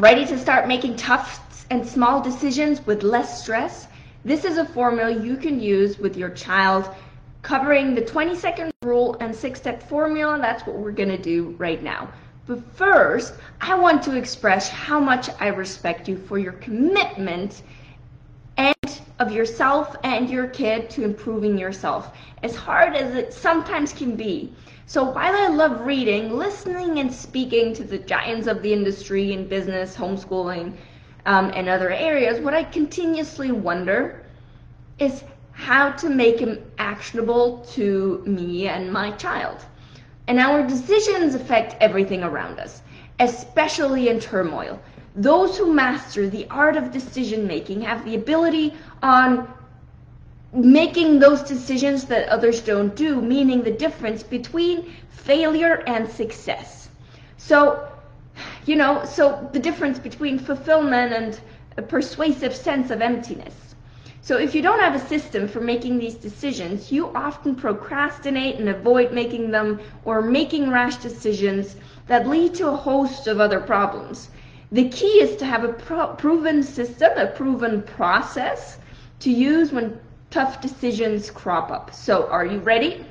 Ready to start making tough and small decisions with less stress? This is a formula you can use with your child covering the 20 second rule and six step formula. That's what we're going to do right now. But first, I want to express how much I respect you for your commitment and of yourself and your kid to improving yourself, as hard as it sometimes can be. So while I love reading, listening and speaking to the giants of the industry in business, homeschooling, um, and other areas, what I continuously wonder is how to make them actionable to me and my child. And our decisions affect everything around us, especially in turmoil. Those who master the art of decision making have the ability on making those decisions that others don't do, meaning the difference between failure and success. So, you know, so the difference between fulfillment and a persuasive sense of emptiness. So if you don't have a system for making these decisions, you often procrastinate and avoid making them or making rash decisions that lead to a host of other problems. The key is to have a pro proven system, a proven process to use when tough decisions crop up. So are you ready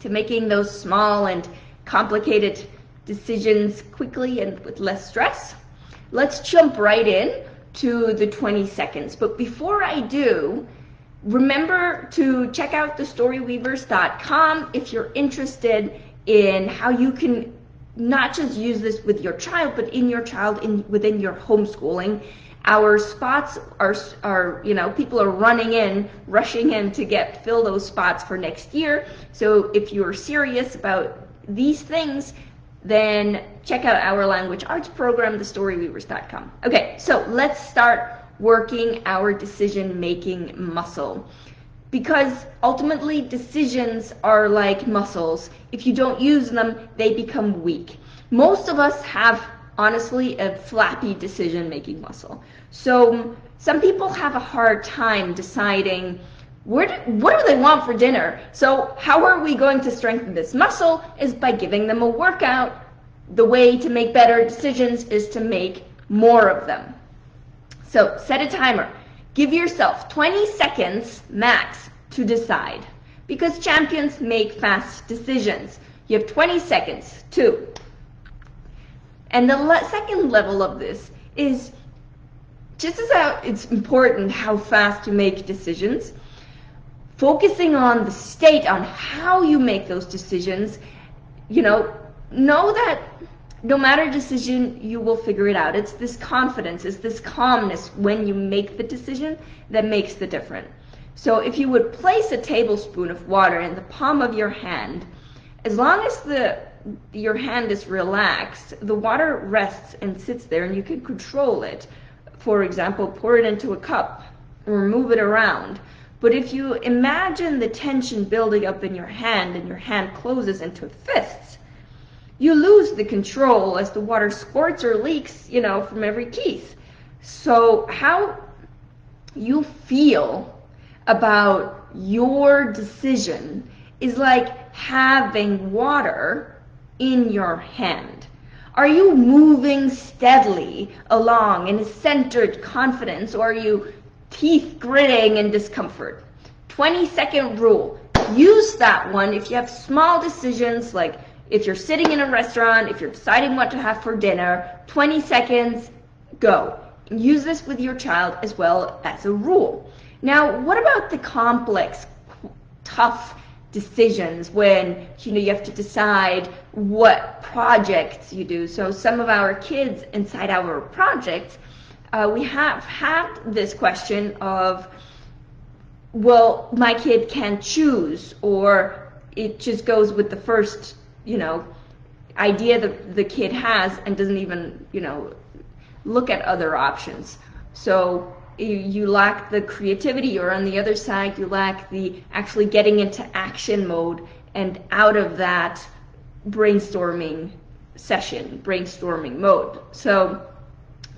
to making those small and complicated decisions quickly and with less stress? Let's jump right in to the 20 seconds. But before I do, remember to check out thestoryweavers.com if you're interested in how you can not just use this with your child, but in your child in within your homeschooling our spots are, are, you know, people are running in, rushing in to get, fill those spots for next year. So if you're serious about these things, then check out our language arts program, thestoryweavers.com. Okay, so let's start working our decision making muscle. Because ultimately decisions are like muscles. If you don't use them, they become weak. Most of us have honestly a flappy decision making muscle. So some people have a hard time deciding where do, what do they want for dinner? So how are we going to strengthen this muscle is by giving them a workout. The way to make better decisions is to make more of them. So set a timer. Give yourself 20 seconds max to decide because champions make fast decisions. You have 20 seconds. Two, and the le second level of this is just as how it's important how fast you make decisions, focusing on the state, on how you make those decisions, you know, know that no matter decision, you will figure it out. It's this confidence, it's this calmness when you make the decision that makes the difference. So if you would place a tablespoon of water in the palm of your hand, as long as the your hand is relaxed, the water rests and sits there and you can control it. For example, pour it into a cup or move it around. But if you imagine the tension building up in your hand and your hand closes into fists, you lose the control as the water squirts or leaks, you know, from every teeth. So how you feel about your decision is like having water in your hand? Are you moving steadily along in a centered confidence or are you teeth gritting in discomfort? 20 second rule. Use that one if you have small decisions like if you're sitting in a restaurant, if you're deciding what to have for dinner, 20 seconds, go. Use this with your child as well as a rule. Now, what about the complex, tough decisions when you know you have to decide what projects you do. So some of our kids inside our projects, uh, we have had this question of, well, my kid can't choose, or it just goes with the first, you know, idea that the kid has and doesn't even, you know, look at other options. So you, lack the creativity or on the other side you lack the actually getting into action mode and out of that brainstorming session brainstorming mode so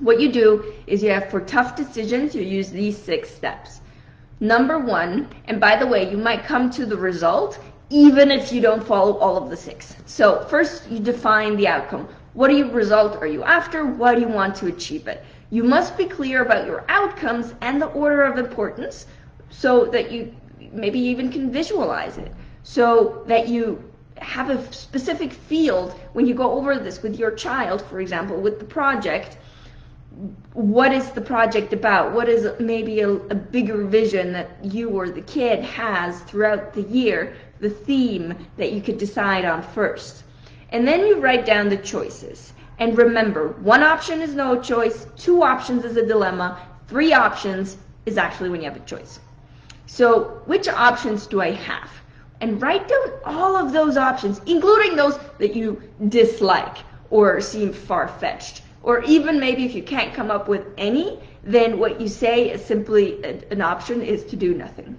what you do is you have for tough decisions you use these six steps number one and by the way you might come to the result even if you don't follow all of the six so first you define the outcome What do you result are you after? What do you want to achieve it? You must be clear about your outcomes and the order of importance so that you maybe even can visualize it. So that you have a specific field when you go over this with your child, for example, with the project. What is the project about? What is maybe a, a bigger vision that you or the kid has throughout the year? The theme that you could decide on first. And then you write down the choices. And remember, one option is no choice, two options is a dilemma, three options is actually when you have a choice. So which options do I have? And write down all of those options, including those that you dislike or seem far-fetched. Or even maybe if you can't come up with any, then what you say is simply an option is to do nothing.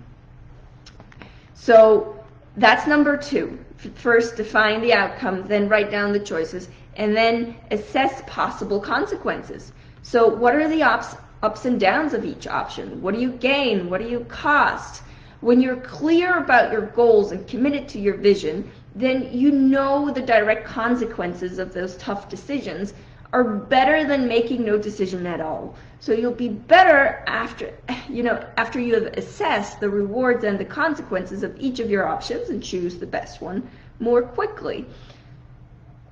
So that's number two. First, define the outcome, then write down the choices, and then assess possible consequences. So what are the ups, ups and downs of each option? What do you gain? What do you cost? When you're clear about your goals and committed to your vision, then you know the direct consequences of those tough decisions are better than making no decision at all. So you'll be better after, you know, after you have assessed the rewards and the consequences of each of your options and choose the best one more quickly.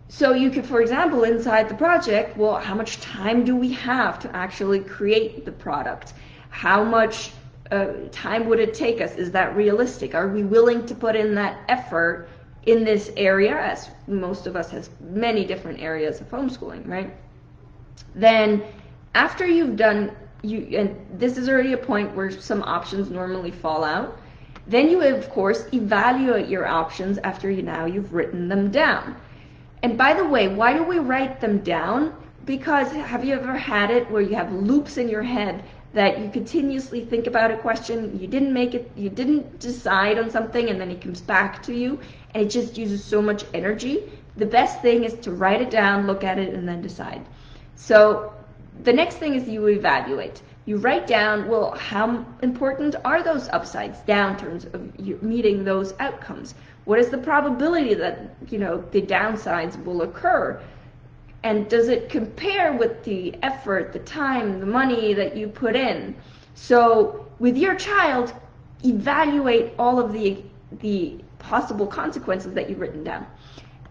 So you could, for example, inside the project, well, how much time do we have to actually create the product? How much uh, time would it take us? Is that realistic? Are we willing to put in that effort in this area, as most of us has many different areas of homeschooling, right? Then after you've done, you and this is already a point where some options normally fall out, then you of course evaluate your options after you now you've written them down. And by the way, why do we write them down? Because have you ever had it where you have loops in your head that you continuously think about a question, you didn't make it, you didn't decide on something, and then it comes back to you, and it just uses so much energy. The best thing is to write it down, look at it, and then decide. So the next thing is you evaluate. You write down, well, how important are those upsides, downturns of meeting those outcomes? What is the probability that, you know, the downsides will occur? and does it compare with the effort, the time, the money that you put in? So with your child, evaluate all of the, the possible consequences that you've written down.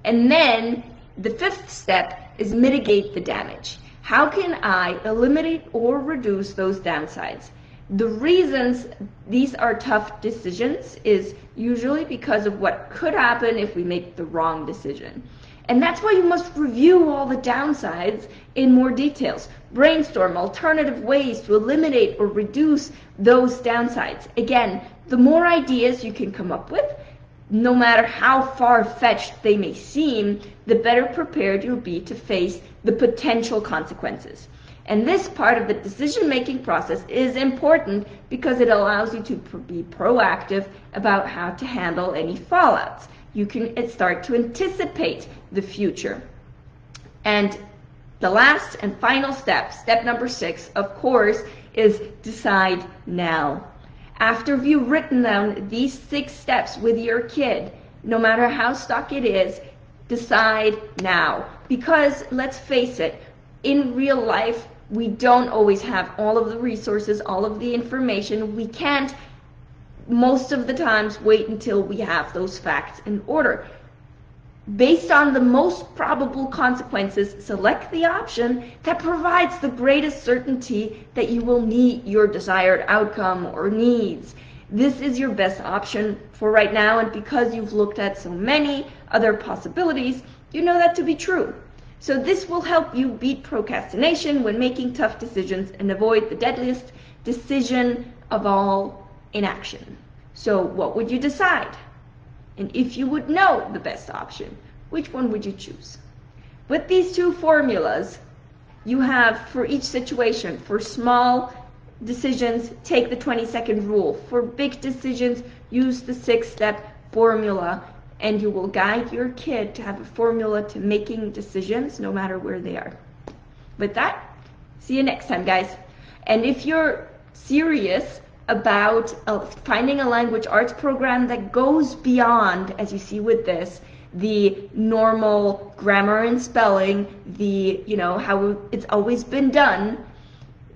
And then the fifth step is mitigate the damage. How can I eliminate or reduce those downsides? The reasons these are tough decisions is usually because of what could happen if we make the wrong decision. And that's why you must review all the downsides in more details. Brainstorm alternative ways to eliminate or reduce those downsides. Again, the more ideas you can come up with, no matter how far-fetched they may seem, the better prepared you'll be to face the potential consequences. And this part of the decision-making process is important because it allows you to be proactive about how to handle any fallouts you can uh, start to anticipate the future. And the last and final step, step number six, of course, is decide now. After you've written down these six steps with your kid, no matter how stuck it is, decide now. Because let's face it, in real life, we don't always have all of the resources, all of the information. We can't most of the times wait until we have those facts in order. Based on the most probable consequences, select the option that provides the greatest certainty that you will meet your desired outcome or needs. This is your best option for right now, and because you've looked at so many other possibilities, you know that to be true. So this will help you beat procrastination when making tough decisions and avoid the deadliest decision of all inaction. So what would you decide? And if you would know the best option, which one would you choose? With these two formulas, you have for each situation, for small decisions, take the 20 second rule. For big decisions, use the six step formula and you will guide your kid to have a formula to making decisions no matter where they are. With that, see you next time, guys. And if you're serious about uh, finding a language arts program that goes beyond, as you see with this, the normal grammar and spelling, the, you know, how it's always been done,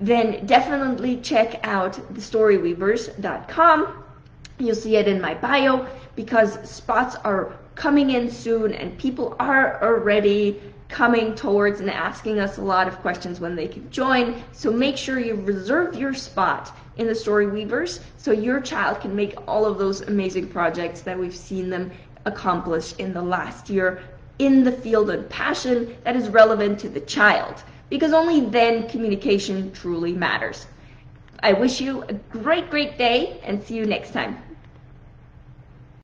then definitely check out thestoryweavers.com. You'll see it in my bio because spots are coming in soon and people are already coming towards and asking us a lot of questions when they can join. So make sure you reserve your spot in the Story Weavers so your child can make all of those amazing projects that we've seen them accomplish in the last year in the field of passion that is relevant to the child because only then communication truly matters. I wish you a great, great day and see you next time.